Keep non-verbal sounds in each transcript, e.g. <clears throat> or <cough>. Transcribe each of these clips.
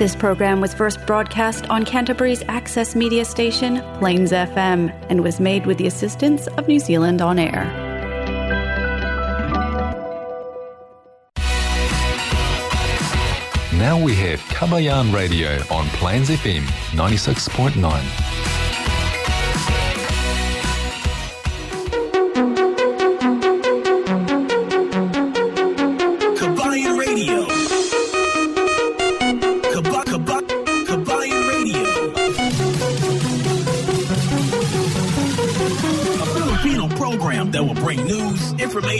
This program was first broadcast on Canterbury's access media station, Plains FM, and was made with the assistance of New Zealand On Air. Now we have Kabayan Radio on Plains FM 96.9.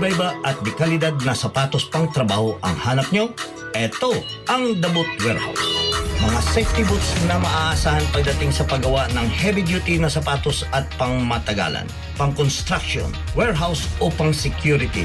Matibay ba at di kalidad na sapatos pang trabaho ang hanap nyo? Eto ang The Boot Warehouse. Mga safety boots na maaasahan pagdating sa paggawa ng heavy-duty na sapatos at pang matagalan, pang construction, warehouse o pang security.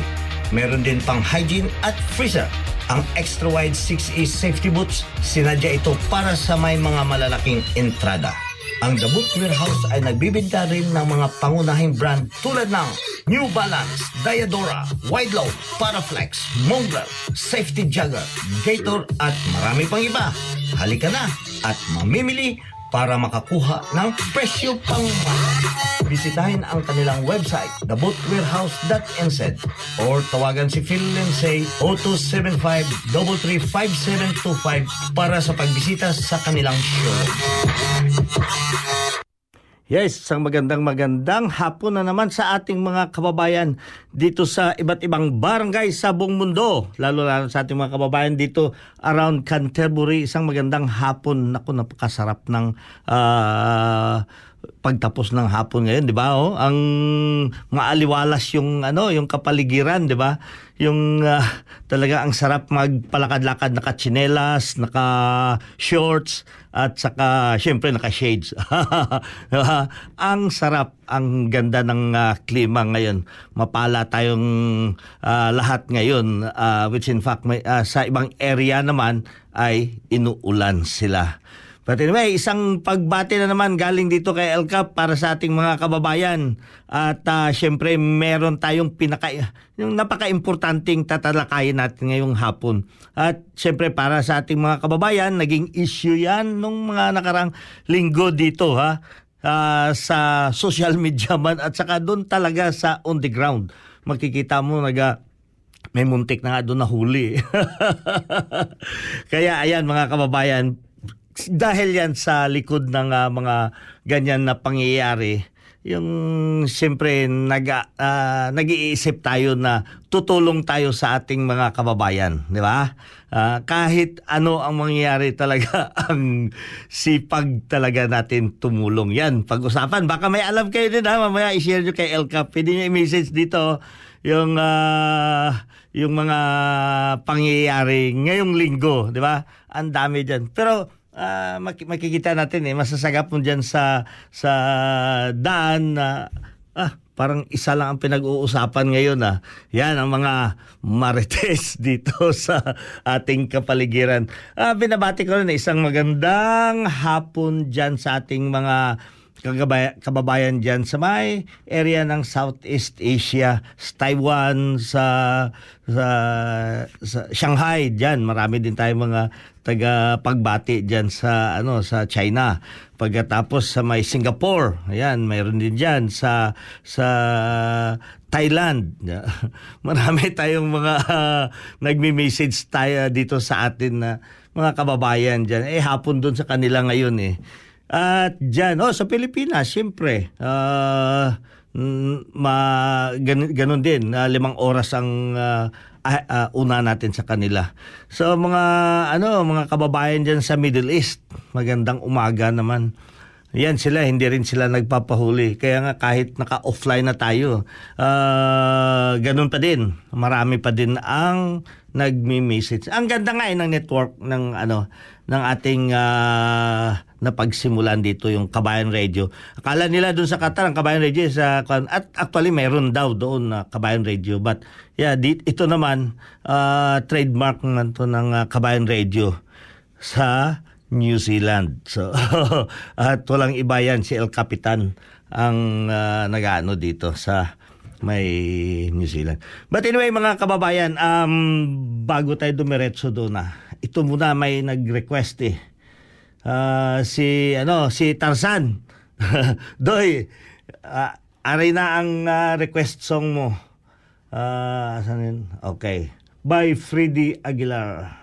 Meron din pang hygiene at freezer. Ang extra wide 6E safety boots, sinadya ito para sa may mga malalaking entrada. Ang The Boot Warehouse ay nagbibinta rin ng mga pangunahing brand tulad ng New Balance, Diadora, Wide Load, Paraflex, Mongrel, Safety Jagger, Gator at marami pang iba. Halika na at mamimili para makakuha ng presyo pang. Bisitahin ang kanilang website, thebootwarehouse.nz or tawagan si Phil Lindsay 0275-335725 para sa pagbisita sa kanilang showroom. Yes, isang magandang magandang hapon na naman sa ating mga kababayan dito sa iba't ibang barangay sa buong mundo. Lalo lalo sa ating mga kababayan dito around Canterbury. Isang magandang hapon. Naku, napakasarap ng ah, pagtapos ng hapon ngayon, 'di ba? Oh, ang maaliwalas yung ano, yung kapaligiran, 'di ba? Yung ah, talaga ang sarap magpalakad-lakad naka tsinelas, naka shorts at saka syempre naka shades. <laughs> ang sarap, ang ganda ng ah, klima ngayon. Mapala tayong ah, lahat ngayon ah, which in fact may, ah, sa ibang area naman ay inuulan sila. But anyway, isang pagbati na naman galing dito kay El Cap para sa ating mga kababayan. At uh, syempre, meron tayong pinaka yung napaka-importanting tatalakayin natin ngayong hapon. At syempre, para sa ating mga kababayan, naging issue yan nung mga nakarang linggo dito ha. Ah, sa social <laughs> media man at saka doon talaga sa on the ground. Makikita mo naga may muntik na nga doon na huli. <laughs> Kaya ayan mga kababayan, dahil yan sa likod ng ah, mga ganyan na pangyayari, yung siyempre nag, ah, nag-iisip tayo na tutulong tayo sa ating mga kababayan, di ba? Ah, kahit ano ang mangyayari talaga, <laughs> ang sipag talaga natin tumulong. Yan, pag-usapan. Baka may alam kayo din ha, mamaya i-share nyo kay El Cap. Pwede nyo i-message dito yung ah, yung mga pangyayari ngayong linggo, di ba? Ang dami diyan. Pero ah, maki- makikita natin eh masasagap mo diyan sa sa daan na ah parang isa lang ang pinag-uusapan ngayon ah. Yan ang mga marites <laughs> dito sa ating kapaligiran. Ah, binabati ko rin isang magandang hapon diyan sa ating mga kagabay- kababayan dyan sa may area ng Southeast Asia, sa Taiwan, sa, sa, sa Shanghai dyan. Marami din tayong mga taga pagbati dyan sa ano sa China. Pagkatapos sa may Singapore, ayan, mayroon din dyan sa sa Thailand. <laughs> Marami tayong mga <laughs> uh, nagme-message tayo dito sa atin na mga kababayan dyan. Eh, hapon doon sa kanila ngayon eh. At dyan, oh, sa Pilipinas, siyempre, uh, ma, gan, ganun din, uh, limang oras ang uh, uh, una natin sa kanila. So mga ano, mga kababayan diyan sa Middle East, magandang umaga naman. Yan sila, hindi rin sila nagpapahuli. Kaya nga kahit naka-offline na tayo, uh, ganun pa din. Marami pa din ang nagmi-message. Ang ganda nga eh ng network ng ano ng ating uh, napagsimulan dito yung Kabayan Radio. Akala nila doon sa Qatar ang Kabayan Radio sa at actually meron daw doon na Kabayan Radio but yeah dit, ito naman uh, trademark naman to ng uh, Kabayan Radio sa New Zealand. So <laughs> at walang iba yan si El Capitan ang uh, nag-ano dito sa may New Zealand. But anyway mga kababayan, um, bago tayo dumiretso doon na, ito muna may nag-request eh. Uh, si ano si Tarzan. <laughs> Doy, uh, aray na ang uh, request song mo. Uh, yun? Okay. By Freddy Aguilar.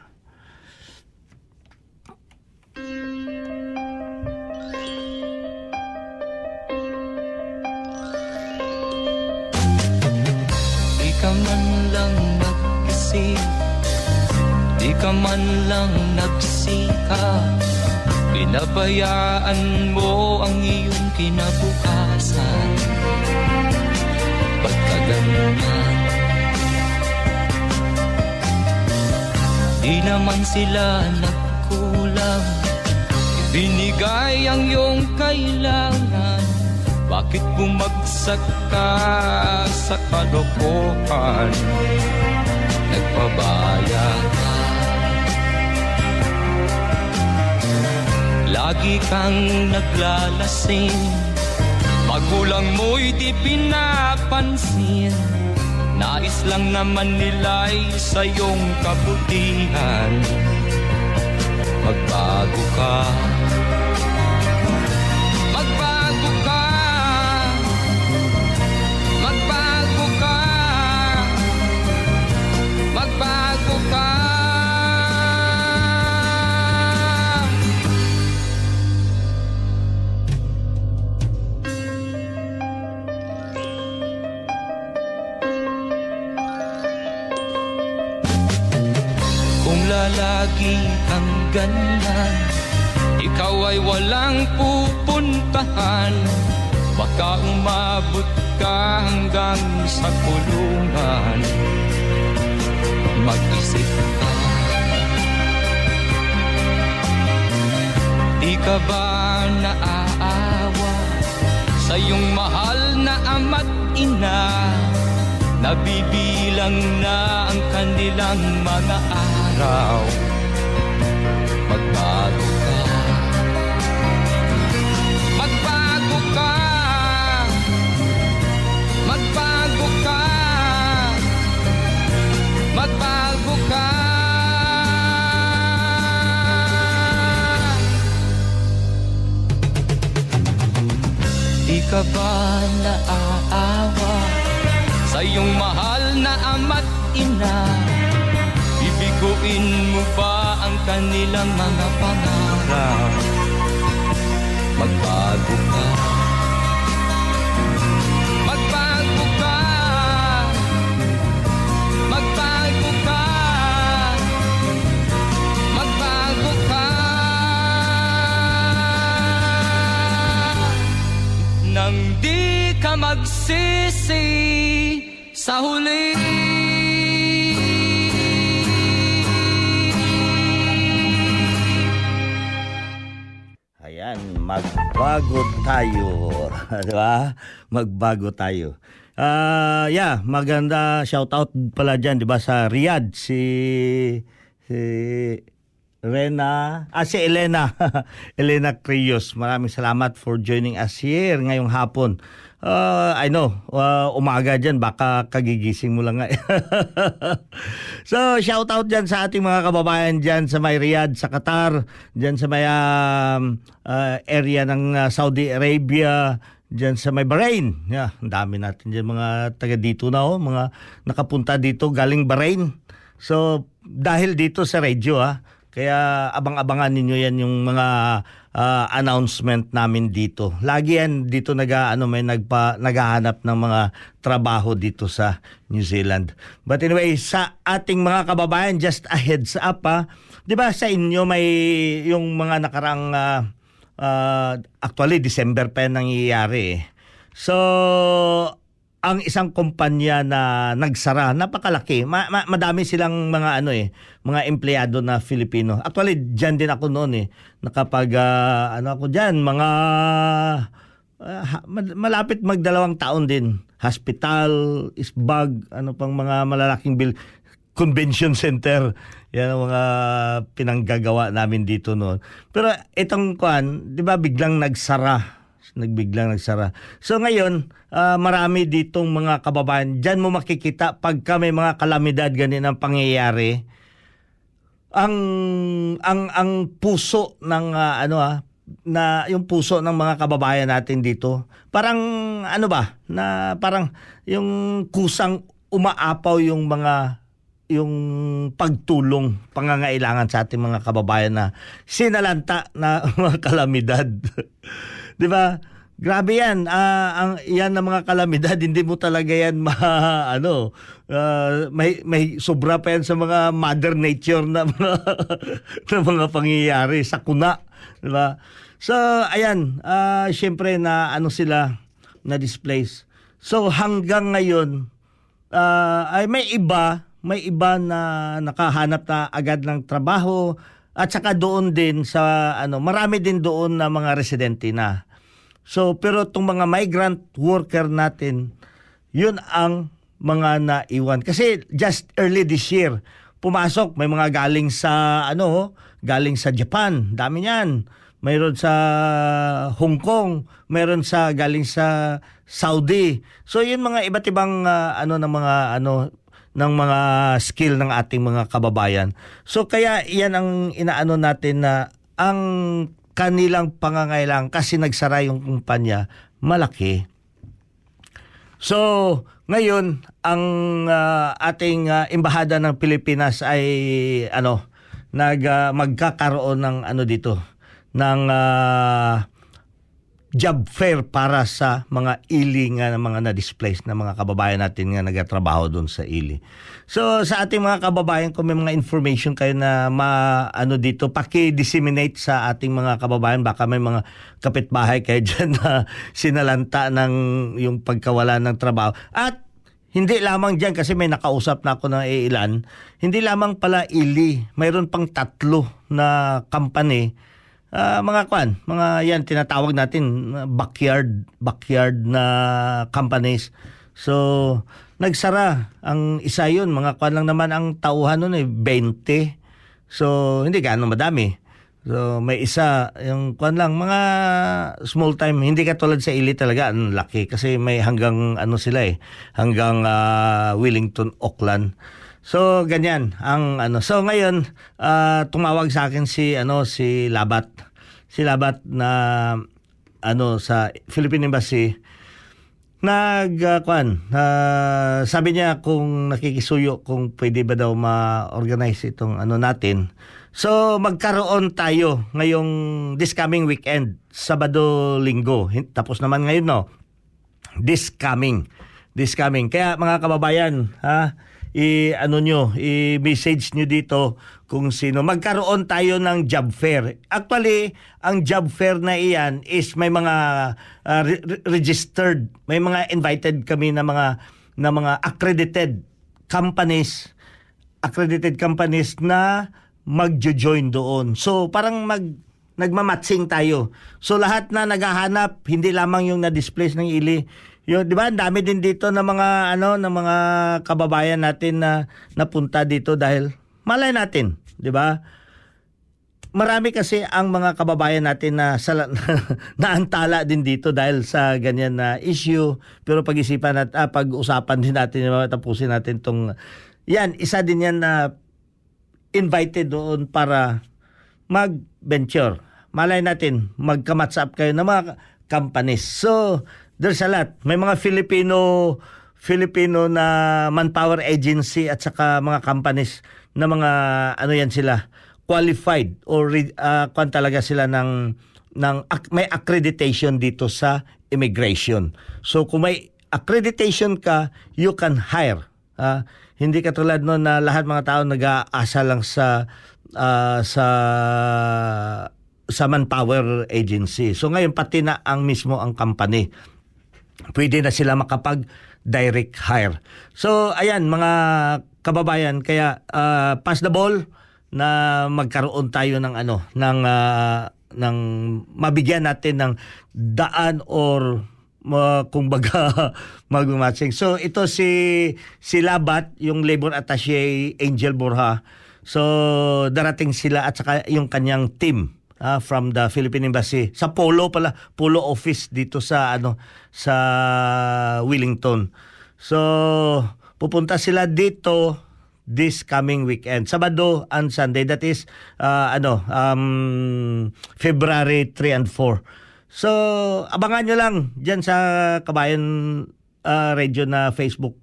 ka man lang nag-isip Di ka man lang nagsika Binabayaan mo ang iyong kinabukasan. Pagkaganyan Di naman sila nagkulang. Ibinigay ang iyong kailangan. Bakit bumagsak ka sa kalokohan? Nagpabaya ka Lagi kang naglalasing. Magulang mo'y di pinapansin. Nais lang naman nila'y sa iyong kabutihan. Magbago ka ganyan. Ikaw ay walang pupuntahan. Baka umabot ka hanggang sa kulungan. Mag-isip ka. Di ka ba naaawa Sa iyong mahal na ama't ina? Nabibilang na ang kanilang mga araw Magbago ka. Magbago ka. Magbago ka. Magbago ka. Di ka ba naaawa Sa iyong mahal na ama't ina? Bibiguin mo ba kanilang mga pangarap. Magbago ka. Magbago ka. Magbago ka. Magbago ka. Nang di ka magsisi sa huli magbago tayo. <laughs> Di ba? Magbago tayo. Uh, yeah, maganda shout out pala diyan, 'di ba sa Riyadh si si Rena, ah si Elena, <laughs> Elena Crios. Maraming salamat for joining us here ngayong hapon. Uh, I know, uh, umaga dyan, baka kagigising mo lang nga. <laughs> so, shout out dyan sa ating mga kababayan dyan sa may Riyadh, sa Qatar, dyan sa may um, uh, area ng uh, Saudi Arabia, dyan sa may Bahrain. Yeah, ang dami natin dyan mga taga dito na oh, mga nakapunta dito galing Bahrain. So, dahil dito sa radio ah, kaya abang-abangan ninyo yan yung mga uh, announcement namin dito. Lagi yan dito naga ano may nagpa naghahanap ng mga trabaho dito sa New Zealand. But anyway, sa ating mga kababayan just a heads up ha. 'Di ba sa inyo may yung mga nakarang uh, uh, actually December pa nangyayari eh. So ang isang kumpanya na nagsara, napakalaki. Ma- ma- madami silang mga ano eh, mga empleyado na Filipino. Actually, diyan din ako noon eh. Nakapag uh, ano ako diyan, mga uh, malapit magdalawang taon din. Hospital, isbag, ano pang mga malalaking bil convention center. Yan ang mga pinanggagawa namin dito noon. Pero itong kuan, 'di ba biglang nagsara nagbiglang nagsara. So ngayon, uh, marami ditong mga kababayan. Diyan mo makikita pagka may mga kalamidad ganin ang pangyayari. Ang ang ang puso ng uh, ano ah na yung puso ng mga kababayan natin dito. Parang ano ba? Na parang yung kusang umaapaw yung mga yung pagtulong pangangailangan sa ating mga kababayan na sinalanta na <laughs> mga kalamidad. 'Di ba? Grabe 'yan. Uh, ang 'yan ng mga kalamidad, <laughs> hindi mo talaga 'yan ma <laughs> ano, uh, may may sobra pa 'yan sa mga mother nature na mga <laughs> na mga pangyayari sa kuna, 'di ba? So, ayan, uh, syempre na ano sila na displace. So hanggang ngayon uh, ay may iba, may iba na nakahanap na agad ng trabaho at saka doon din sa ano, marami din doon na mga residente na. So, pero itong mga migrant worker natin, yun ang mga naiwan. Kasi just early this year, pumasok, may mga galing sa, ano, galing sa Japan, dami niyan. Mayroon sa Hong Kong, mayroon sa galing sa Saudi. So yun mga iba't ibang uh, ano ng mga ano ng mga skill ng ating mga kababayan. So kaya iyan ang inaano natin na ang kanilang pangangailangan kasi nagsara yung kumpanya, malaki. So, ngayon ang uh, ating uh, embahada ng Pilipinas ay ano, nag uh, magkakaroon ng ano dito ng uh, job fair para sa mga ili nga ng mga na-displaced na mga kababayan natin nga nagatrabaho doon sa ili. So sa ating mga kababayan kung may mga information kayo na ma ano dito paki-disseminate sa ating mga kababayan baka may mga kapitbahay kayo <laughs> diyan na sinalanta ng yung pagkawala ng trabaho. At hindi lamang diyan kasi may nakausap na ako ng ilan, hindi lamang pala ili, mayroon pang tatlo na company uh, mga kwan, mga yan tinatawag natin backyard backyard na companies. So nagsara ang isa yun, mga kwan lang naman ang tauhan noon eh 20. So hindi gaano madami. So may isa yung kwan lang mga small time hindi katulad sa Ili talaga ang laki kasi may hanggang ano sila eh hanggang uh, Wellington Auckland. So ganyan ang ano. So ngayon uh, tumawag sa akin si ano si Labat. Si Labat na ano sa Philippine Embassy nag uh, kwan, uh, sabi niya kung nakikisuyo kung pwede ba daw ma-organize itong ano natin. So magkaroon tayo ngayong this coming weekend, Sabado, Linggo. Tapos naman ngayon no. This coming. This coming. Kaya mga kababayan, ha, i ano nyo, i-message nyo dito kung sino. Magkaroon tayo ng job fair. Actually, ang job fair na iyan is may mga uh, re- registered, may mga invited kami na mga na mga accredited companies, accredited companies na magjo-join doon. So parang mag nagmamatsing tayo. So lahat na naghahanap, hindi lamang yung na-displace ng ili, yung 'di ba, dami din dito ng mga ano ng mga kababayan natin na napunta dito dahil malay natin, 'di ba? marami kasi ang mga kababayan natin na sala, <laughs> naantala din dito dahil sa ganyan na issue. Pero pag-isipan at ah, pag-usapan din natin, tapusin natin tong yan, isa din yan na invited doon para mag-venture. Malay natin, magka-match up kayo ng mga companies. So, there's a lot. May mga Filipino Filipino na manpower agency at saka mga companies na mga ano yan sila qualified or uh, kwan talaga sila ng ng may accreditation dito sa immigration. So kung may accreditation ka, you can hire. Uh, hindi katulad no na lahat mga tao nag-aasa lang sa uh, sa sa manpower agency. So ngayon pati na ang mismo ang company. Pwede na sila makapag direct hire. So ayan mga kababayan kaya uh, pass the ball na magkaroon tayo ng ano ng uh, ng mabigyan natin ng daan or uh, kung baga <laughs> magmatching. So ito si si Labat, yung labor attaché Angel Borja. So darating sila at saka yung kanyang team uh, from the Philippine Embassy sa Polo pala, Polo office dito sa ano sa Wellington. So pupunta sila dito this coming weekend. Sabado and Sunday that is uh, ano um February 3 and 4. So abangan nyo lang diyan sa Kabayan uh, Radio na Facebook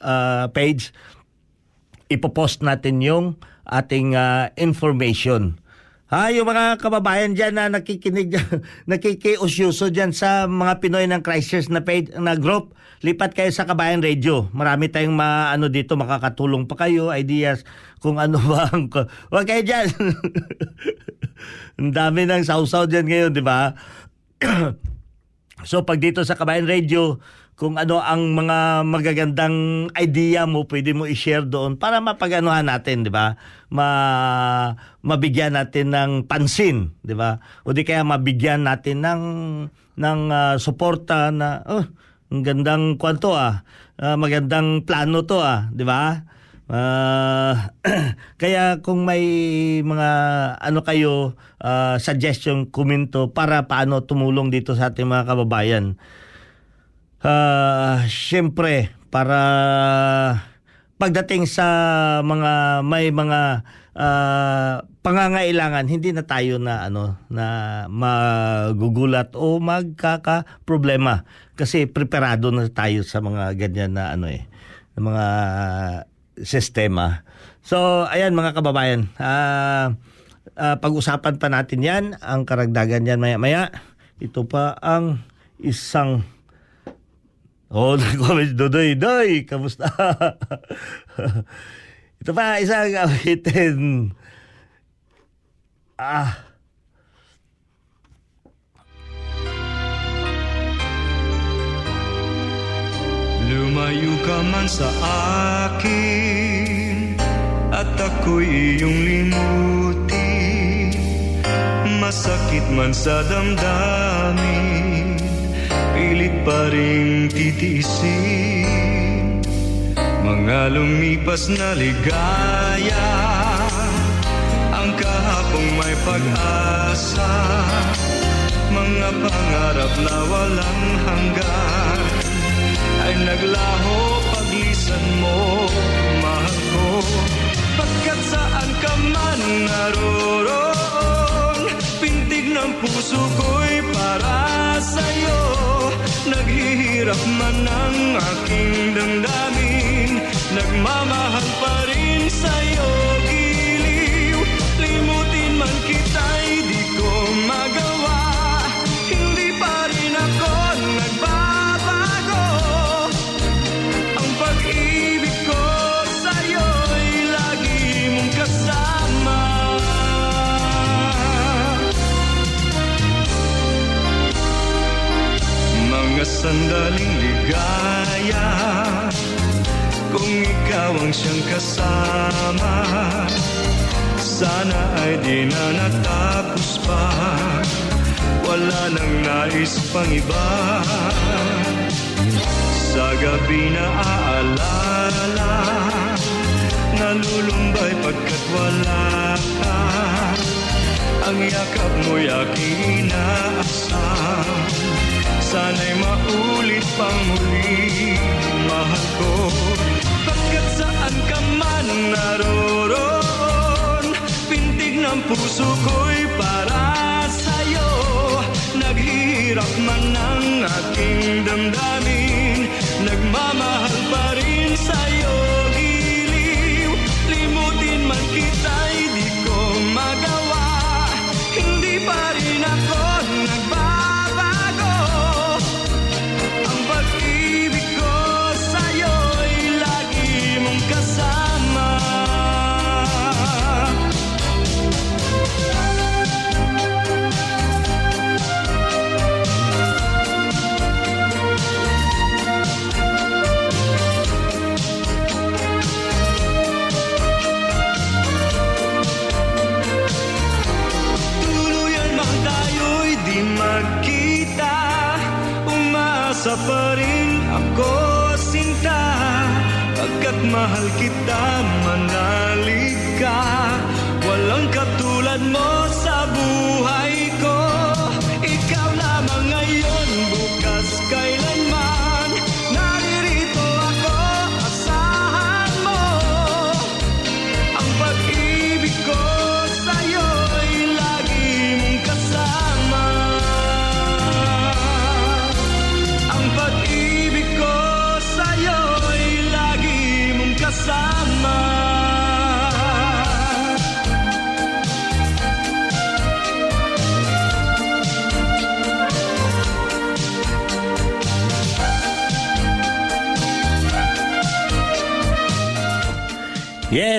uh, page. Ipopost natin yung ating uh, information Ha, yung mga kababayan dyan na nakikinig, <laughs> nakikiusyuso dyan sa mga Pinoy ng Christchurch na, page, na group, lipat kayo sa Kabayan Radio. Marami tayong ma, ano dito, makakatulong pa kayo, ideas, kung ano <laughs> ba ang... Huwag kayo dyan. <laughs> ang dami ng sausaw dyan ngayon, di ba? <clears throat> so, pag dito sa Kabayan Radio, kung ano ang mga magagandang idea mo, pwede mo i-share doon para mapaganuhan natin, di ba? Ma mabigyan natin ng pansin, di ba? O di kaya mabigyan natin ng ng uh, suporta na oh, ang gandang kwanto ah. Uh, magandang plano to ah, di ba? Uh, <clears throat> kaya kung may mga ano kayo uh, suggestion, komento para paano tumulong dito sa ating mga kababayan uh, syempre para pagdating sa mga may mga uh, pangangailangan hindi na tayo na ano na magugulat o magkaka problema kasi preparado na tayo sa mga ganyan na ano eh mga sistema. So ayan mga kababayan, uh, uh, pag-usapan pa natin 'yan, ang karagdagan niyan maya-maya. Ito pa ang isang Oh, <laughs> nag-comment, Dodoy, Doy, kamusta? <laughs> Ito pa, isang awitin. Ah. Lumayo ka man sa akin At ako'y iyong limutin Masakit man sa damdamin pilit pa rin titiisin. Mga lumipas na ligaya Ang kahapong may pag-asa. Mga pangarap na walang hanggan Ay naglaho paglisan mo, mahal ko. Pagkat saan ka man naroon Pintig ng puso ko'y para sa'yo Naghihirap man ang aking damdamin. Nagmamahal pa rin sa'yo giliw sandaling ligaya. Kung ikaw ang siyang kasama Sana ay di na natapos pa. Wala nang nais pang iba. Sa gabi na aalala Nalulumbay pagkat wala ka yakap mo'y aking inaasam Sana'y maulit pang muli, mahal ko. Pagkat saan ka man naroroon? Pintig ng puso ko'y para sa'yo. Naghihirap man ang aking damdamin. Nagmamahal pa rin sa'yo giliw. Limutin man kita'y mahal kita manalig ka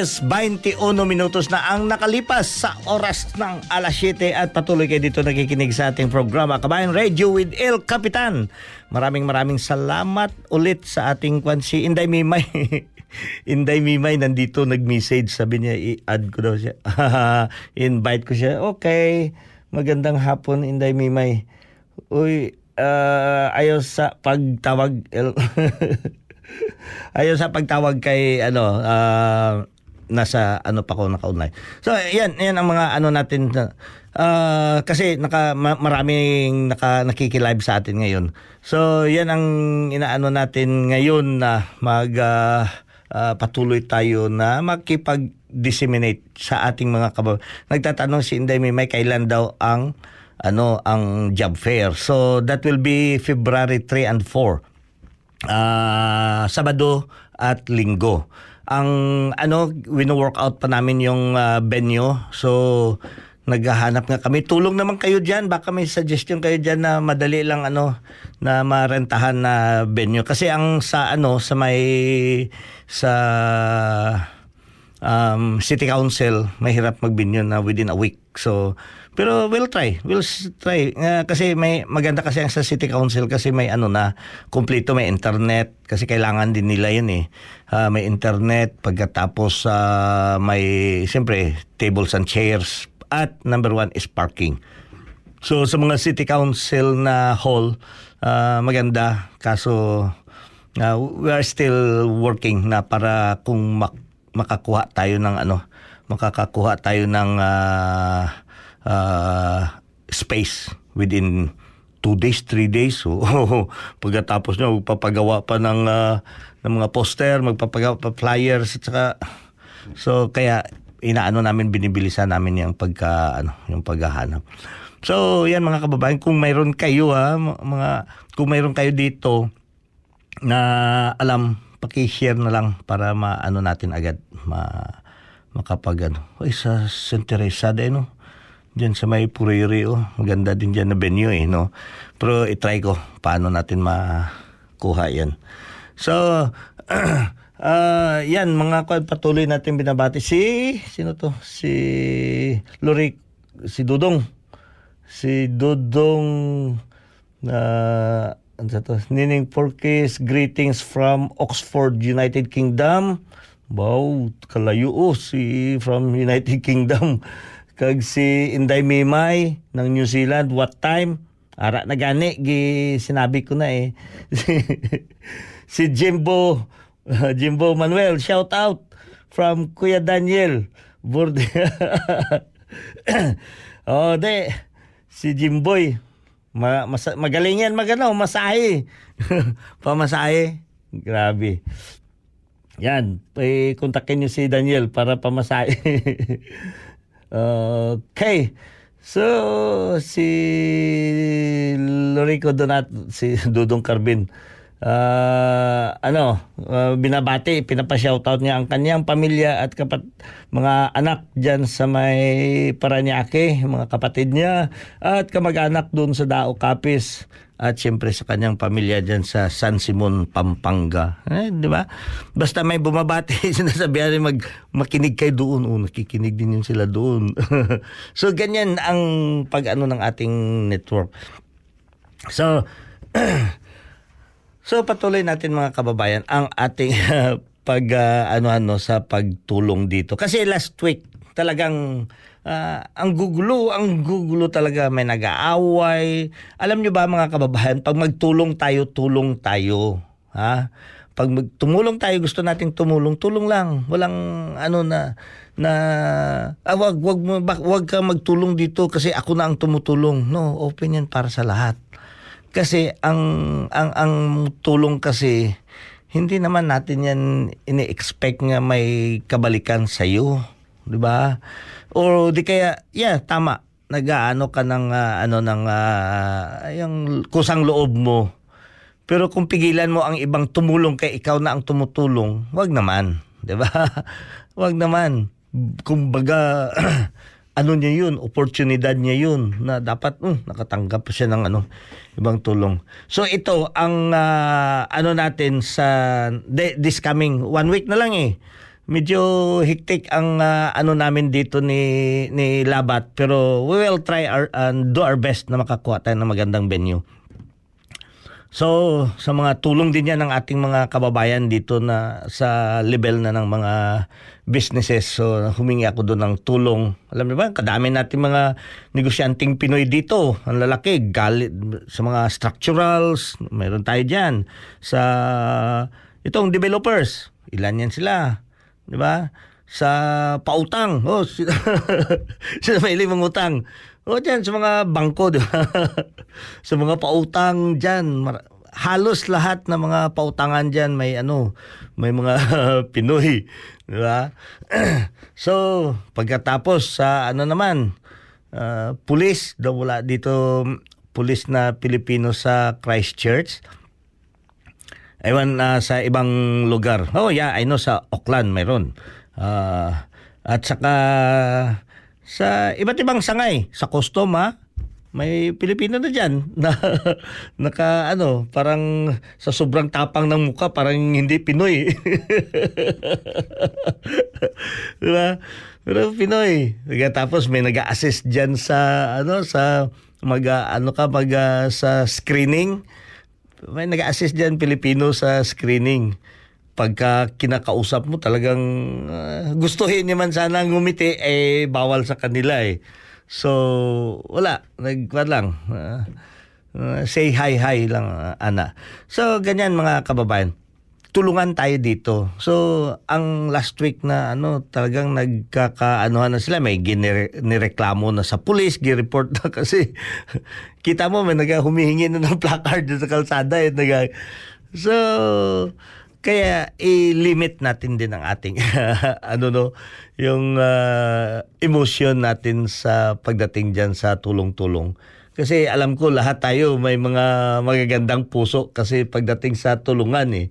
Yes, 21 minutos na ang nakalipas sa oras ng alas 7 at patuloy kayo dito nakikinig sa ating programa Kabayan Radio with El Capitan. Maraming maraming salamat ulit sa ating kwan si Inday Mimay. <laughs> Inday Mimay nandito nag-message sabi niya i-add ko daw siya. <laughs> Invite ko siya. Okay. Magandang hapon Inday Mimay. Uy, ah, ayaw sa pagtawag El <laughs> Ayun sa pagtawag kay ano ah, nasa ano pa ko nakaunay. So yan yan ang mga ano natin ah, kasi naka ma- maraming naka nakiki-live sa atin ngayon. So yan ang inaano natin ngayon na mag ah, ah, patuloy tayo na makipag-disseminate sa ating mga kabab. Nagtatanong si Inday may kailan daw ang ano ang job fair. So that will be February 3 and 4 ah Sabado at Linggo. Ang ano, wino-workout pa namin yung ah, venue. So naghahanap nga kami. Tulong naman kayo diyan. Baka may suggestion kayo diyan na madali lang ano na marentahan na venue kasi ang sa ano sa may sa um, city council mahirap mag-venue na within a week. So pero we'll try. We'll try. Nga, kasi may maganda kasi ang sa City Council kasi may ano na kumpleto may internet kasi kailangan din nila yun eh. Ah, may internet pagkatapos ah, may siyempre tables and chairs at number one is parking. So sa mga City Council na hall ah, maganda kaso ah, we are still working na para kung mak- makakuha tayo ng ano makakakuha tayo ng ah, ah, space within two days, three days. <laughs> So, pagkatapos nyo, magpapagawa pa ng, ah, ng mga poster, magpapagawa pa flyers, at saka, so, kaya, inaano namin, binibilisan namin yung pagka, ano, yung paghahanap. So, yan mga kababayan, kung mayroon kayo, ha, mga, kung mayroon kayo dito, na alam, paki-share na lang para maano natin agad, ma, makapag, ano, ay, sa St. Teresa, no? Diyan sa may Puriri, oh. Maganda din dyan na venue, eh, no? Pero itry ko paano natin makuha yan. So, <clears throat> ah yan, mga kwan, patuloy natin binabati. Si, sino to? Si Lorik, si Dudong. Si Dudong, na, ano sa to? Nining Porkis, greetings from Oxford, United Kingdom. Wow, kalayo oh, si from United <laughs> Kingdom. Kag si Inday Mimay ng New Zealand, what time? Ara na gani, gi sinabi ko na eh. <laughs> si Jimbo, <laughs> Jimbo Manuel, shout out from Kuya Daniel. Burde. <laughs> oh, de. Si Jimboy. Ma, masa, magaling yan magano, masahe. pamasahe. Grabe. Yan, eh, kontakin niyo si Daniel para pamasahe. Okay. So, si Lorico Donat, si Dudong Carbin, ah, ano, ah, binabati, pinapa-shoutout niya ang kanyang pamilya at kapat mga anak diyan sa may Paranaque, mga kapatid niya at kamag-anak doon sa Dao Capiz at siyempre sa kanyang pamilya diyan sa San Simon, Pampanga. Eh, di ba? Basta may bumabati, <laughs> sinasabihan rin mag makinig kayo doon. O, nakikinig din yun sila doon. <laughs> so, ganyan ang pag-ano ng ating network. So, <clears throat> So patuloy natin mga kababayan ang ating <laughs> pag uh, ano ano sa pagtulong dito. Kasi last week talagang uh, ang gugulo, ang gugulo talaga may nag-aaway. Alam niyo ba mga kababayan, pag magtulong tayo, tulong tayo. Ha? Pag tumulong tayo, gusto nating tumulong, tulong lang. Walang ano na na ah, wag wag bak- wag ka magtulong dito kasi ako na ang tumutulong. No, open yan para sa lahat. Kasi ang ang ang tulong kasi hindi naman natin yan ini-expect nga may kabalikan sa iyo, 'di ba? O di kaya yeah, tama. Nag-aano ka ng ah, ano ng ah, yung kusang loob mo. Pero kung pigilan mo ang ibang tumulong kay ikaw na ang tumutulong, wag naman, 'di ba? <laughs> wag naman. Kumbaga <clears throat> ano niya yun, oportunidad niya yun na dapat mm, nakatanggap siya ng ano ibang tulong. So ito ang ah, ano natin sa de, this coming one week na lang eh. Medyo hectic ang ah, ano namin dito ni ni Labat pero we will try our and do our best na makakuha tayo ng magandang venue. So, sa mga tulong din yan ng ating mga kababayan dito na sa level na ng mga businesses. So, humingi ako doon ng tulong. Alam niyo ba, kadami natin mga negosyanteng Pinoy dito. Ang lalaki, galit sa mga structurals. Meron tayo dyan. Sa itong developers. Ilan yan sila. Di ba? Sa pautang. Oh, <laughs> sila, may limang utang. O dyan, sa mga bangko, di ba? <laughs> sa mga pautang dyan, mar- halos lahat ng mga pautangan dyan may ano, may mga <laughs> Pinoy, di ba? <clears throat> so, pagkatapos sa ano naman, uh, pulis, daw wala dito pulis na Pilipino sa Christchurch. Ewan na sa ibang lugar. Oh yeah, I know sa Auckland mayroon. Uh, at saka sa iba't ibang sangay, sa custom ha, may Pilipino na diyan <laughs> na naka ano, parang sa sobrang tapang ng muka parang hindi Pinoy. <laughs> diba? Pero Pinoy. Tapos may nag-assist diyan sa ano sa mag ano ka mag ah, sa screening. May nag-assist diyan Pilipino sa screening pagka kinakausap mo talagang uh, gustuhin niya man sana ngumiti eh bawal sa kanila eh. So wala, nagkuan lang. Uh, say hi hi lang uh, ana. So ganyan mga kababayan. Tulungan tayo dito. So ang last week na ano talagang nagkakaanuhan na sila may ginireklamo na sa pulis, gi-report na <laughs> kasi kita mo may nagahumihingi na ng placard sa kalsada eh naga So kaya i-limit natin din ang ating <laughs> ano no, yung uh, emotion natin sa pagdating diyan sa tulong-tulong. Kasi alam ko lahat tayo may mga magagandang puso kasi pagdating sa tulungan eh.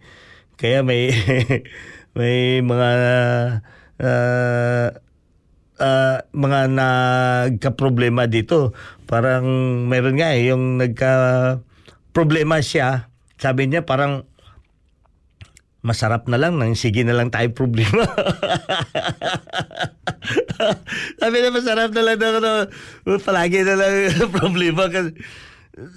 Kaya may <laughs> may mga uh, uh, mga nagka-problema dito. Parang meron nga eh, yung nagka problema siya. Sabi niya parang masarap na lang nang sige na lang tayo problema. Sabi na masarap na lang na ano, palagi na lang <laughs> problema. Kasi,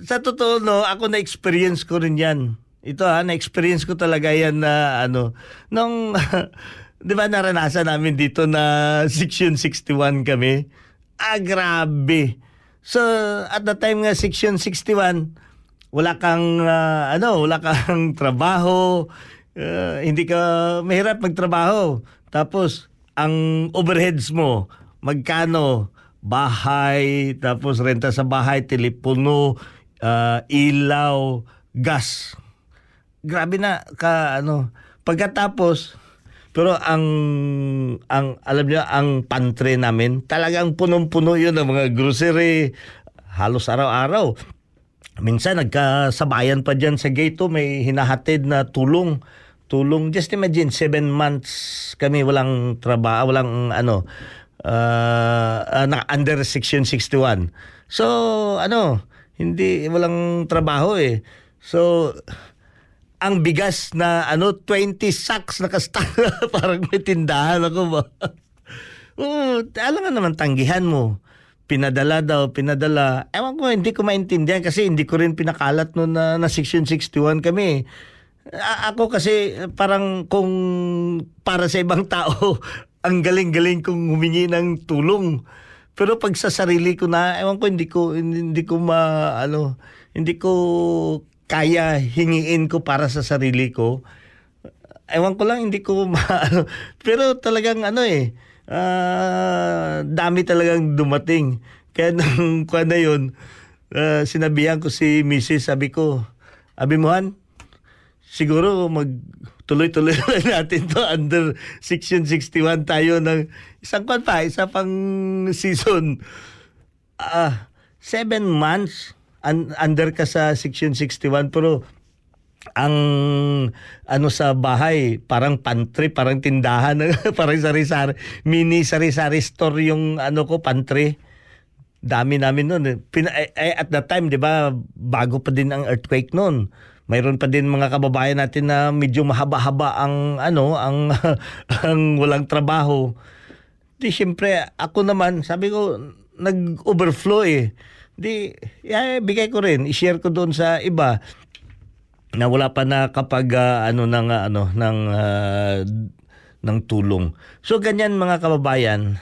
sa totoo no, ako na-experience ko rin yan. Ito ha, na-experience ko talaga yan na ano, nung, <laughs> di ba naranasan namin dito na Section 61 kami. Ah, grabe. So, at the time nga Section 61, wala kang, uh, ano, wala kang <laughs> trabaho, uh, hindi ka mahirap magtrabaho. Tapos ang overheads mo magkano bahay, tapos renta sa bahay, telepono, ah, ilaw, gas. Grabe na ka ano. Pagkatapos pero ang ang alam niyo ang pantry namin talagang punong-puno 'yun ng mga grocery halos araw-araw. Minsan nagkasabayan pa diyan sa gate may hinahatid na tulong. Tulong just imagine seven months kami walang trabaho, walang ano uh, under section 61. So ano, hindi walang trabaho eh. So ang bigas na ano 20 sacks na kasta <laughs> parang may tindahan ako ba. <laughs> Oo, alam nga naman tanggihan mo. Pinadala daw, pinadala. Ewan ko, hindi ko maintindihan kasi hindi ko rin pinakalat noon na, na Section 61 kami. Ako kasi parang kung para sa ibang tao, <laughs> ang galing-galing kong humingi ng tulong. Pero pag sa sarili ko na, ewan ko, hindi ko, hindi ko ma, ano, hindi ko kaya hingiin ko para sa sarili ko. Ewan ko lang, hindi ko <laughs> ma... ano. Pero talagang ano eh, ah, dami talagang dumating. Kaya nung <laughs> kuha na yun, ah, sinabihan ko si Mrs. Sabi ko, Abi Mohan, siguro mag tuloy-tuloy <laughs> na natin to under section 61 tayo ng isang kwan pa, isa pang season. Ah, seven months un- under ka sa section 61 pero ang ano sa bahay parang pantry parang tindahan <laughs> parang sari-sari mini sari-sari store yung ano ko pantry dami namin noon. Pina, eh, eh, at that time 'di ba bago pa din ang earthquake noon mayroon pa din mga kababayan natin na medyo mahaba-haba ang ano ang <laughs> ang walang trabaho di syempre ako naman sabi ko nag-overflow eh di yeah, bigay ko rin i-share ko doon sa iba na wala pa na kapag ah, ano ng ah, ano ng ah, ng tulong. So ganyan mga kababayan,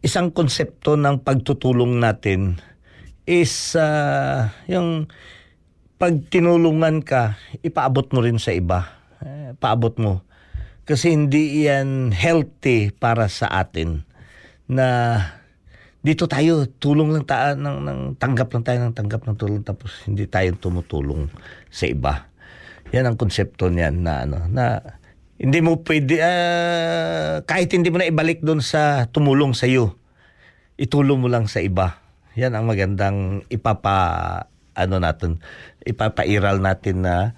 isang konsepto ng pagtutulong natin is ah, yung pag tinulungan ka, ipaabot mo rin sa iba. Eh, paabot mo. Kasi hindi yan healthy para sa atin na dito tayo tulong lang tayo ng, ng tanggap lang tayo ng tanggap ng tulong tapos hindi tayo tumutulong sa iba. Yan ang konsepto niyan na ano na hindi mo pwede ah, kahit hindi mo na ibalik doon sa tumulong sa iyo. Itulong mo lang sa iba. Yan ang magandang ipapa ano natin ipapairal natin na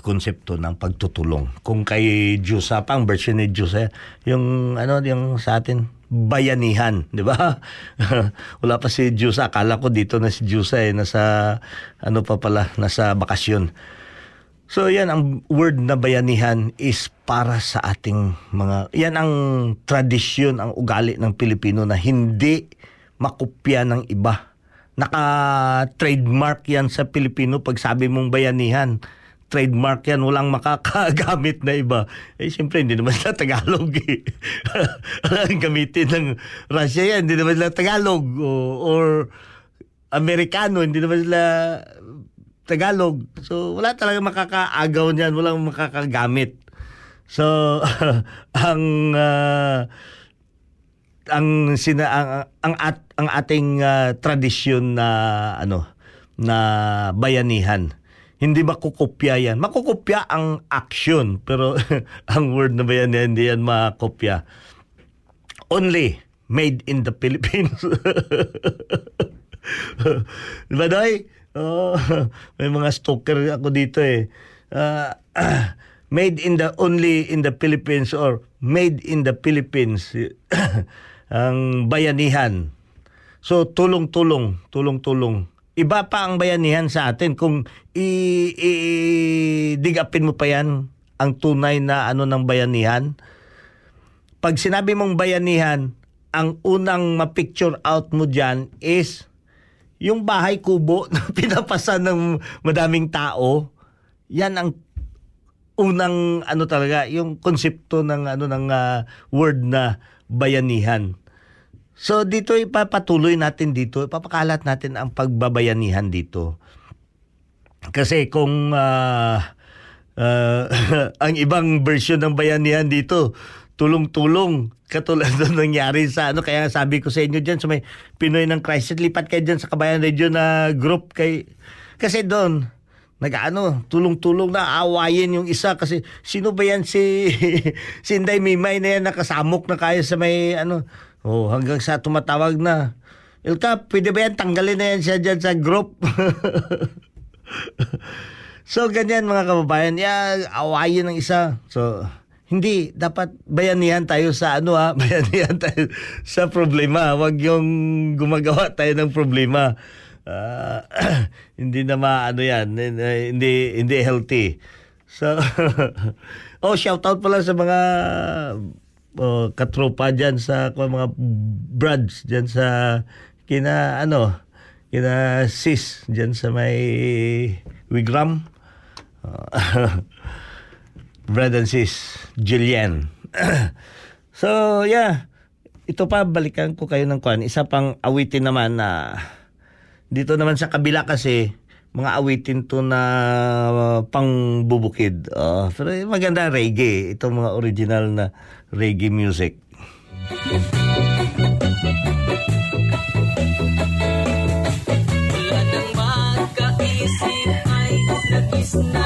konsepto ng pagtutulong. Kung kay Diyosa pa, ang version ni Diyosa, yung ano yung sa atin bayanihan, di ba? <laughs> Wala pa si Diyosa, akala ko dito na si Diyosa eh nasa ano pa pala, nasa bakasyon. So yan ang word na bayanihan is para sa ating mga yan ang tradisyon, ang ugali ng Pilipino na hindi makopya ng iba. Naka-trademark yan sa Pilipino pag sabi mong bayanihan trademark yan, walang makakagamit na iba. Eh, siyempre, hindi naman sila Tagalog eh. <laughs> Ang gamitin ng Russia yan, hindi naman sila Tagalog o, or Amerikano, hindi naman sila Tagalog. So, wala talaga makakaagaw niyan, walang makakagamit. So, <laughs> ang uh, ang sina ang ang, at, ang ating uh, tradisyon na ano na bayanihan hindi makukopya yan. Makukopya ang action, pero <laughs> ang word na ba yan, hindi yan makopya. Only made in the Philippines. <laughs> Di ba, Doy? Oh, may mga stalker ako dito eh. Uh, <clears throat> made in the only in the Philippines or made in the Philippines <clears throat> ang bayanihan. So tulong-tulong, tulong-tulong iba pa ang bayanihan sa atin kung i-digapin mo pa yan ang tunay na ano ng bayanihan. Pag sinabi mong bayanihan, ang unang ma-picture out mo dyan is yung bahay kubo <laughs> na pinapasa ng madaming tao. Yan ang unang ano talaga, yung konsepto ng ano ng uh, word na bayanihan. So dito ipapatuloy natin dito, ipapakalat natin ang pagbabayanihan dito. Kasi kung uh, uh, <laughs> ang ibang version ng bayanihan dito, tulong-tulong katulad <laughs> ng nangyari sa ano kaya sabi ko sa inyo diyan sa may Pinoy ng Crisis lipat kayo diyan sa Kabayan Radio na group kay kasi doon nag-ano, tulong-tulong na awayin yung isa kasi sino ba yan si <laughs> si Inday Mimay na yan nakasamok na kaya sa may ano oh hanggang sa tumatawag na. Ilka, pwede ba yan? Tanggalin na yan siya dyan sa group. <laughs> So ganyan mga kababayan. Ya awayin ng isa. So hindi dapat bayanihan tayo sa ano ha? <laughs> Bayanihan tayo sa problema. Wag yung gumagawa tayo ng problema. Ah, <clears throat> hindi na maano yan. Hindi hindi healthy. So <laughs> oh shout out pala sa mga oh, katropa diyan sa mga brads diyan sa kina ano kina sis diyan sa may Wigram uh, <laughs> brad and sis Jillian <clears throat> so yeah ito pa balikan ko kayo ng kwan isa pang awitin naman na dito naman sa kabila kasi mga awitin to na uh, pangbubukid. Uh, pero maganda reggae. Itong mga original na reggae music. Wala nang magkaisip ay nagisnan ko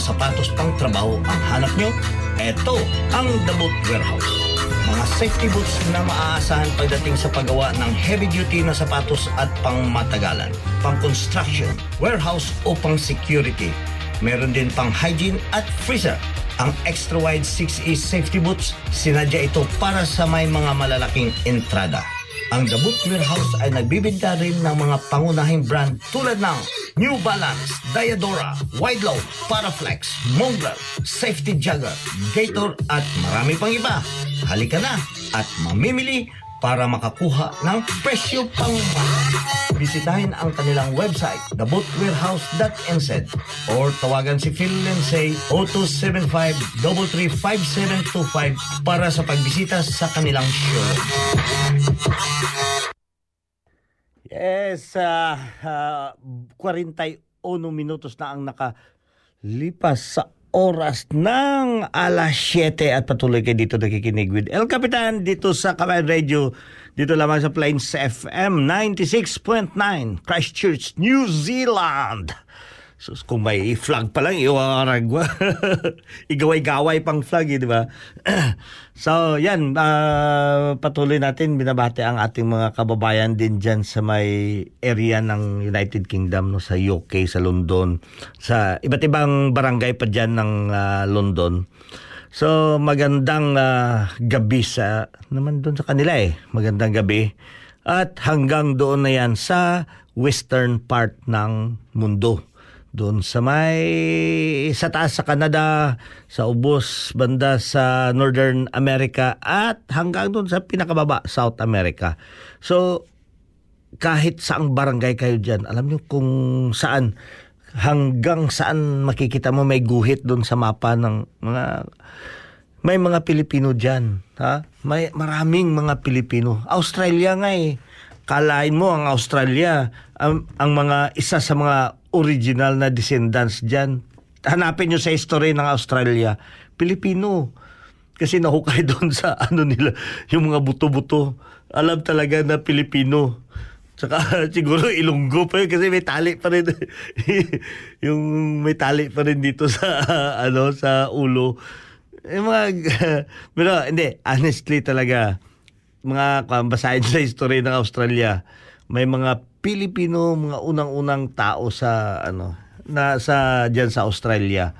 sapatos pang trabaho ang hanap nyo? Eto ang The Boot Warehouse. Mga safety boots na maaasahan pagdating sa paggawa ng heavy-duty na sapatos at pang matagalan, pang construction, warehouse o pang security. Meron din pang hygiene at freezer. Ang extra wide 6E safety boots, sinadya ito para sa may mga malalaking entrada. Ang The Boot Warehouse ay nagbibinta rin ng mga pangunahing brand tulad ng New Balance, Diadora, Widelow, Paraflex, Montblanc, Safety Jagger, Gator at marami pang iba. Halika na at mamimili para makakuha ng presyo pang. Bisitahin ang kanilang website, thebootwarehouse.nz or tawagan si Phil Lindsay 0275-335-5725 para sa pagbisita sa kanilang showroom. Yes, ah ah, 41 minutos na ang nakalipas sa oras ng alas 7 at patuloy kayo dito nakikinig with El Capitan dito sa Kabayan Radio dito lamang sa Plains FM 96.9 Christchurch, New Zealand. So, kung may flag pa lang, iwarag. <laughs> Igaway-gaway pang flag, eh, di ba? <clears throat> so, yan. ah, patuloy natin. Binabati ang ating mga kababayan din dyan sa may area ng United Kingdom, no, sa UK, sa London, sa iba't ibang barangay pa dyan ng ah, London. So, magandang ah, gabi sa, naman doon sa kanila eh. Magandang gabi. At hanggang doon na yan sa western part ng mundo doon sa may sa taas sa Canada, sa ubos banda sa Northern America at hanggang doon sa pinakababa South America. So kahit saang barangay kayo diyan, alam niyo kung saan hanggang saan makikita mo may guhit doon sa mapa ng mga may mga Pilipino diyan, ha? May maraming mga Pilipino. Australia nga eh. Kalain mo ang Australia, ang, ang mga isa sa mga original na descendants diyan. Hanapin nyo sa history ng Australia, Pilipino. Kasi nahukay <laughs> doon sa ano nila, yung mga buto-buto. Alam talaga na Pilipino. Tsaka <laughs> siguro Ilonggo pa yun kasi may tali pa rin. <laughs> yung may tali pa rin dito sa ano sa ulo. Yung mga, pero hindi, honestly talaga, mga basahin sa history ng Australia, may mga Pilipino, mga unang-unang tao sa ano, na sa diyan sa Australia.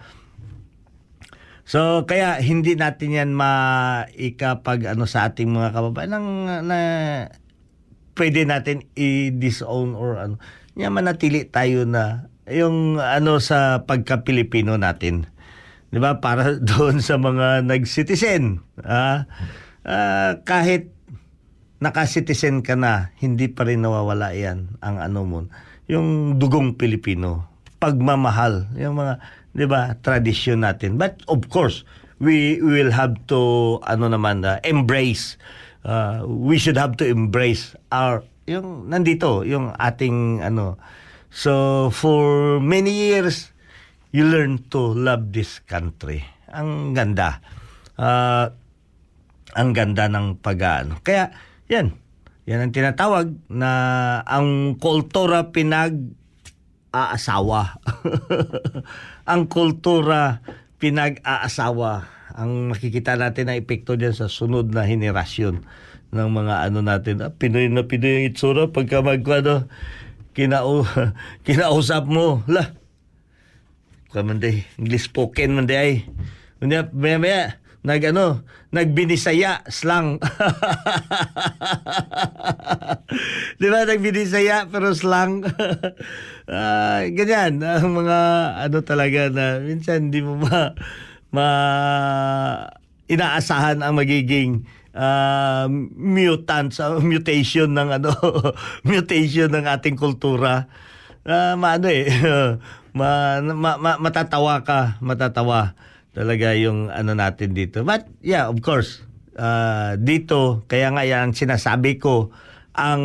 So kaya hindi natin yan maikapag ano sa ating mga kababayan ng na pwede natin i-disown or ano. Nya manatili tayo na yung ano sa pagka-Pilipino natin. 'Di ba? Para <laughs> doon sa mga nag-citizen. Ah, ah, kahit naka-citizen ka na, hindi pa rin nawawala yan ang ano mo. Yung dugong Pilipino, pagmamahal, yung mga, di ba, tradisyon natin. But of course, we, will have to, ano naman, uh, embrace, uh, we should have to embrace our, yung nandito, yung ating, ano, so for many years, you learn to love this country. Ang ganda. Uh, ang ganda ng pag-ano. Kaya, yan. Yan ang tinatawag na ang kultura pinag aasawa. <laughs> ang kultura pinag-aasawa. Ang makikita natin na epekto diyan sa sunod na henerasyon ng mga ano natin. Ah, Pinoy na Pinoy ang itsura pagka magkwado kinau <laughs> kinausap mo. La. Kamanday, English spoken man day. Unya maya maya nag ano, nagbinisaya slang. <laughs> 'Di ba nagbinisaya pero slang. <laughs> Ah, ganyan ang mga ano talaga na minsan hindi mo ma, ma inaasahan ang magiging uh, mutants, uh, mutation ng ano, <laughs> mutation ng ating kultura. Uh, maano eh, ma, ma, ma, matatawa ka, matatawa talaga yung ano natin dito. But yeah, of course, uh, dito, kaya nga yan sinasabi ko, ang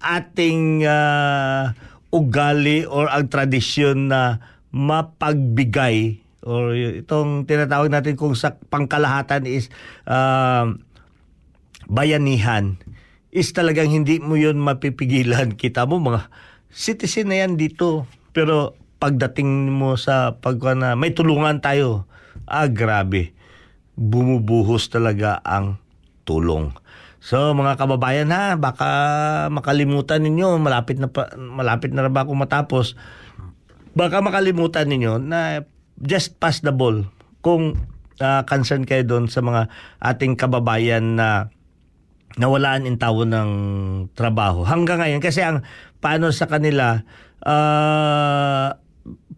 ating uh, ugali or ang tradisyon na mapagbigay or itong tinatawag natin kung sa pangkalahatan is uh, bayanihan is talagang hindi mo yun mapipigilan. Kita mo mga citizen na yan dito pero pagdating mo sa pagka na may tulungan tayo, ah grabe, bumubuhos talaga ang tulong. So mga kababayan ha, baka makalimutan ninyo, malapit na pa, malapit na ba ako matapos. Baka makalimutan ninyo na just pass the ball kung ah, concern kayo doon sa mga ating kababayan na nawalaan in tawo ng trabaho. Hanggang ngayon, kasi ang paano sa kanila, ah,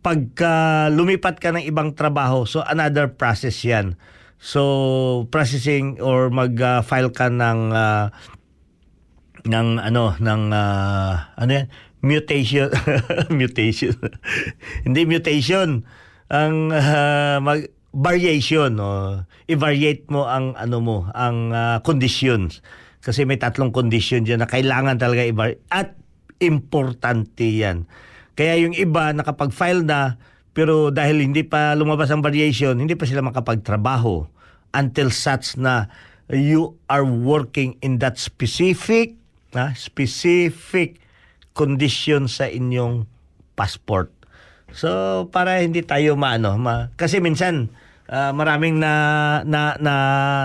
pagka lumipat ka ng ibang trabaho, so another process yan. So, processing or mag-file ka ng ah, ng ano ng ah, ano yan? Mutation <laughs> mutation. Hindi mutation. Ang ah, mag variation o i-variate mo ang ano mo ang ah, conditions. Kasi may tatlong condition diyan na kailangan talaga i at importante yan kaya yung iba nakapag-file na pero dahil hindi pa lumabas ang variation hindi pa sila makapagtrabaho until such na you are working in that specific na specific condition sa inyong passport. So para hindi tayo maano, ma, kasi minsan ah, maraming na, na na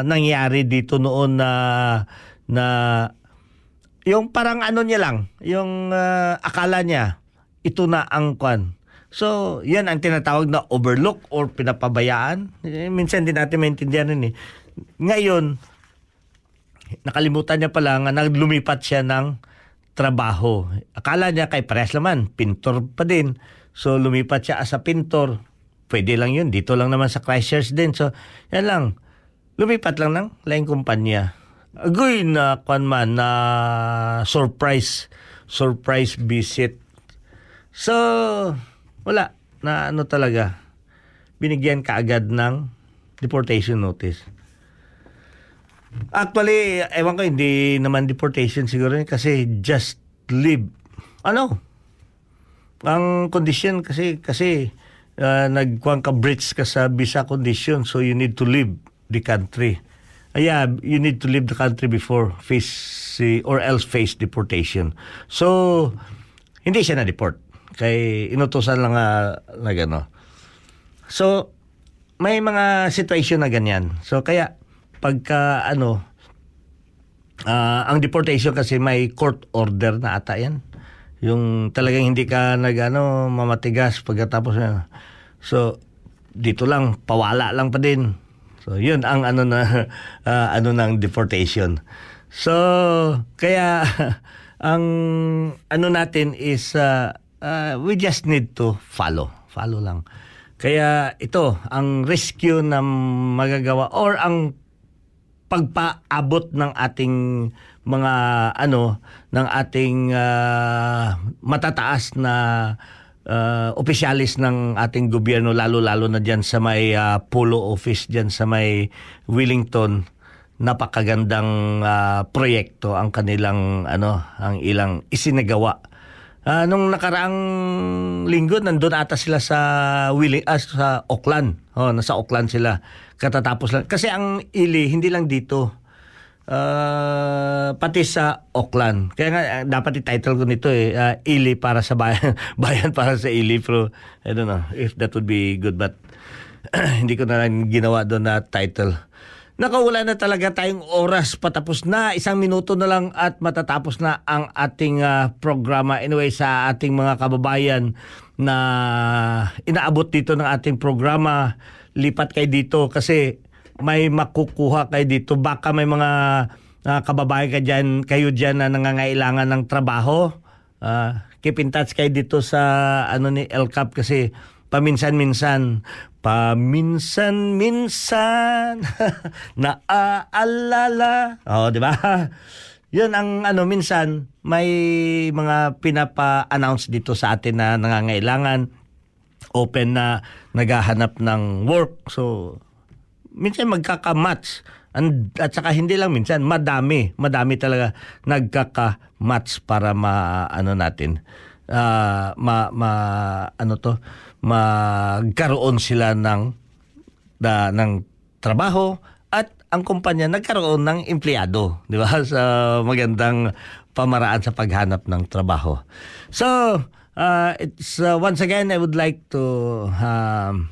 nangyari dito noon na na yung parang ano niya lang, yung ah, akala niya ito na ang kwan. So, yan ang tinatawag na overlook or pinapabayaan. Eh, minsan din natin maintindihan yun eh. Ngayon, nakalimutan niya pala nga naglumipat siya ng trabaho. Akala niya kay pares naman, pintor pa din. So lumipat siya as a pintor. Pwede lang yun. Dito lang naman sa Christchurch din. So yan lang. Lumipat lang ng laing kumpanya. Agoy na kwan man na surprise surprise visit. So wala na ano talaga. Binigyan kaagad ng deportation notice. Actually, ewan ko, hindi naman deportation siguro kasi just leave. Ano? Ang condition kasi, kasi uh, nagkuhan ka breach ka sa visa condition so you need to leave the country. Uh, yeah, you need to leave the country before face or else face deportation. So, hindi siya na-deport. Kay inutosan lang nga na gano. So, may mga situation na ganyan. So, kaya pagka ano ah, ang deportation kasi may court order na ata yan yung talagang hindi ka nag ano mamatigas pagkatapos so dito lang pawala lang pa din so yun ang ano na <laughs> ah, ano ng deportation so kaya <laughs> ang ano natin is ah, ah, we just need to follow. Follow lang. Kaya ito ang rescue na magagawa or ang pagpaabot ng ating mga ano ng ating ah, matataas na ah, opisyalis ng ating gobyerno lalo-lalo na diyan sa may ah, polo office diyan sa may Wellington. Napakagandang ah, proyekto ang kanilang ano ang ilang isinagawa Ah, nung nakaraang linggo nandun ata sila sa Willing ah, sa Auckland. Oh, nasa Auckland sila. Katatapos lang kasi ang ili hindi lang dito. Ah, pati sa Auckland. Kaya nga dapat i-title ko nito eh ah, ili para sa bayan, <laughs> bayan para sa ili pero I don't know if that would be good but <clears throat> hindi ko na lang ginawa doon na title. Nakawala na talaga tayong oras patapos na. Isang minuto na lang at matatapos na ang ating ah, programa. Anyway, sa ating mga kababayan na inaabot dito ng ating programa, lipat kayo dito kasi may makukuha kayo dito. Baka may mga ah, kababayan ka dyan, kayo dyan na nangangailangan ng trabaho. Ah, keep in touch kayo dito sa ano ni LCAP kasi paminsan-minsan paminsan-minsan <laughs> naaalala. Oh di ba? <laughs> Yun ang ano minsan may mga pinapa-announce dito sa atin na nangangailangan open na naghahanap ng work. So minsan magkaka-match. And, at saka hindi lang minsan, madami, madami talaga nagkaka-match para ma ano natin. ah, ma, ma ano to, magkaroon sila ng da, ng trabaho at ang kumpanya nagkaroon ng empleyado, di ba? <laughs> Sa magandang pamaraan sa paghanap ng trabaho. So, uh, it's uh, once again I would like to um,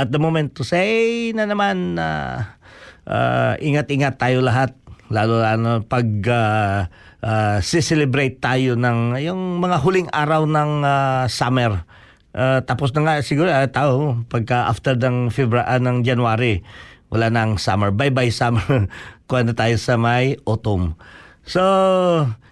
at the moment to say na naman na uh, ingat-ingat tayo lahat lalo lalo pag uh, uh, celebrate tayo ng yung mga huling araw ng uh, summer. Uh, tapos na nga siguro uh, tao pagka after ng February uh, ng January wala nang summer. Bye-bye summer. <laughs> Kuha na tayo sa may autumn. So,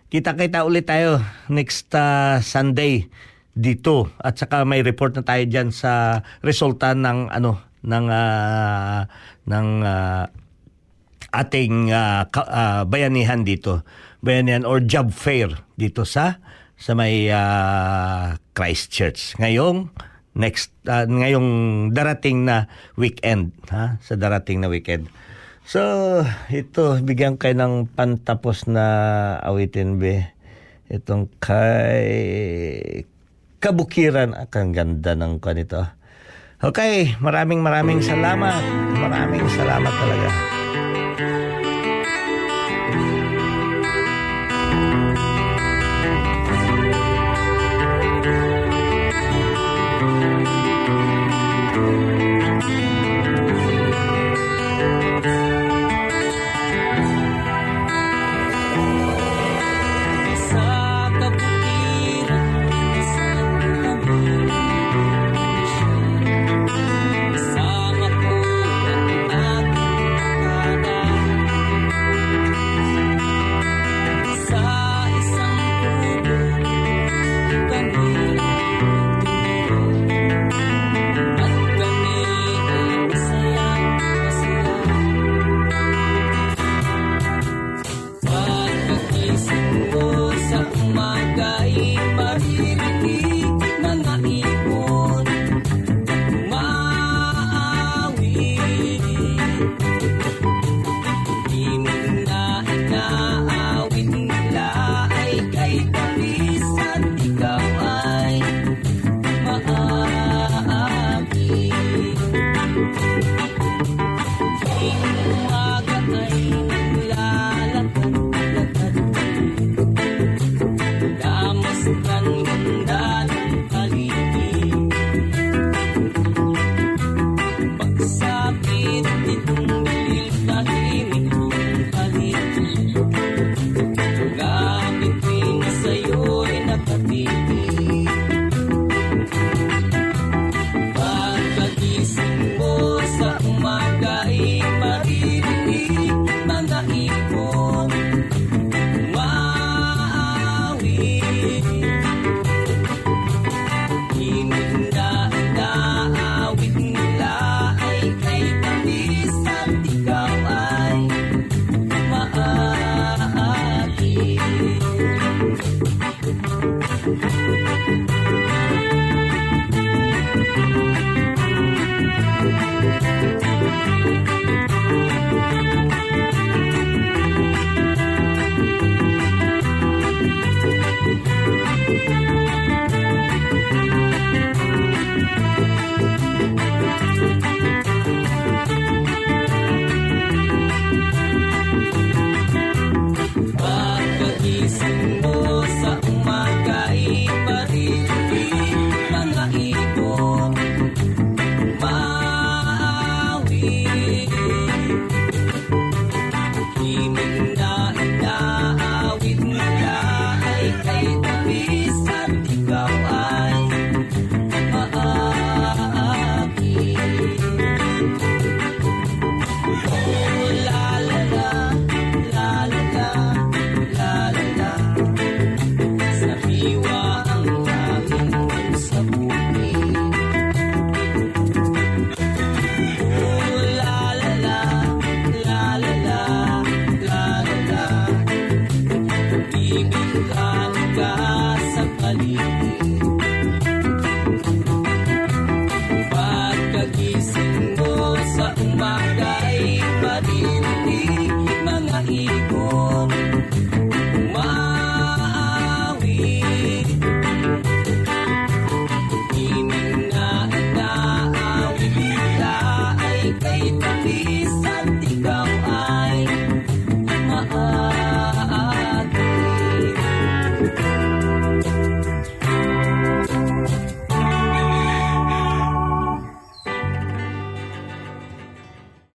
kita-kita ulit tayo next uh, Sunday dito at saka may report na tayo diyan sa resulta ng ano ng uh, ng uh, ating uh, ka, uh, bayanihan dito bayanihan or job fair dito sa sa may uh, Christchurch ngayong next uh, ngayong darating na weekend ha? Sa darating na weekend. So ito bigyan kayo ng pantapos na awitin be. Itong kay kabukiran. Ah, ang ganda ng kanito okay maraming maraming salamat. Maraming salamat talaga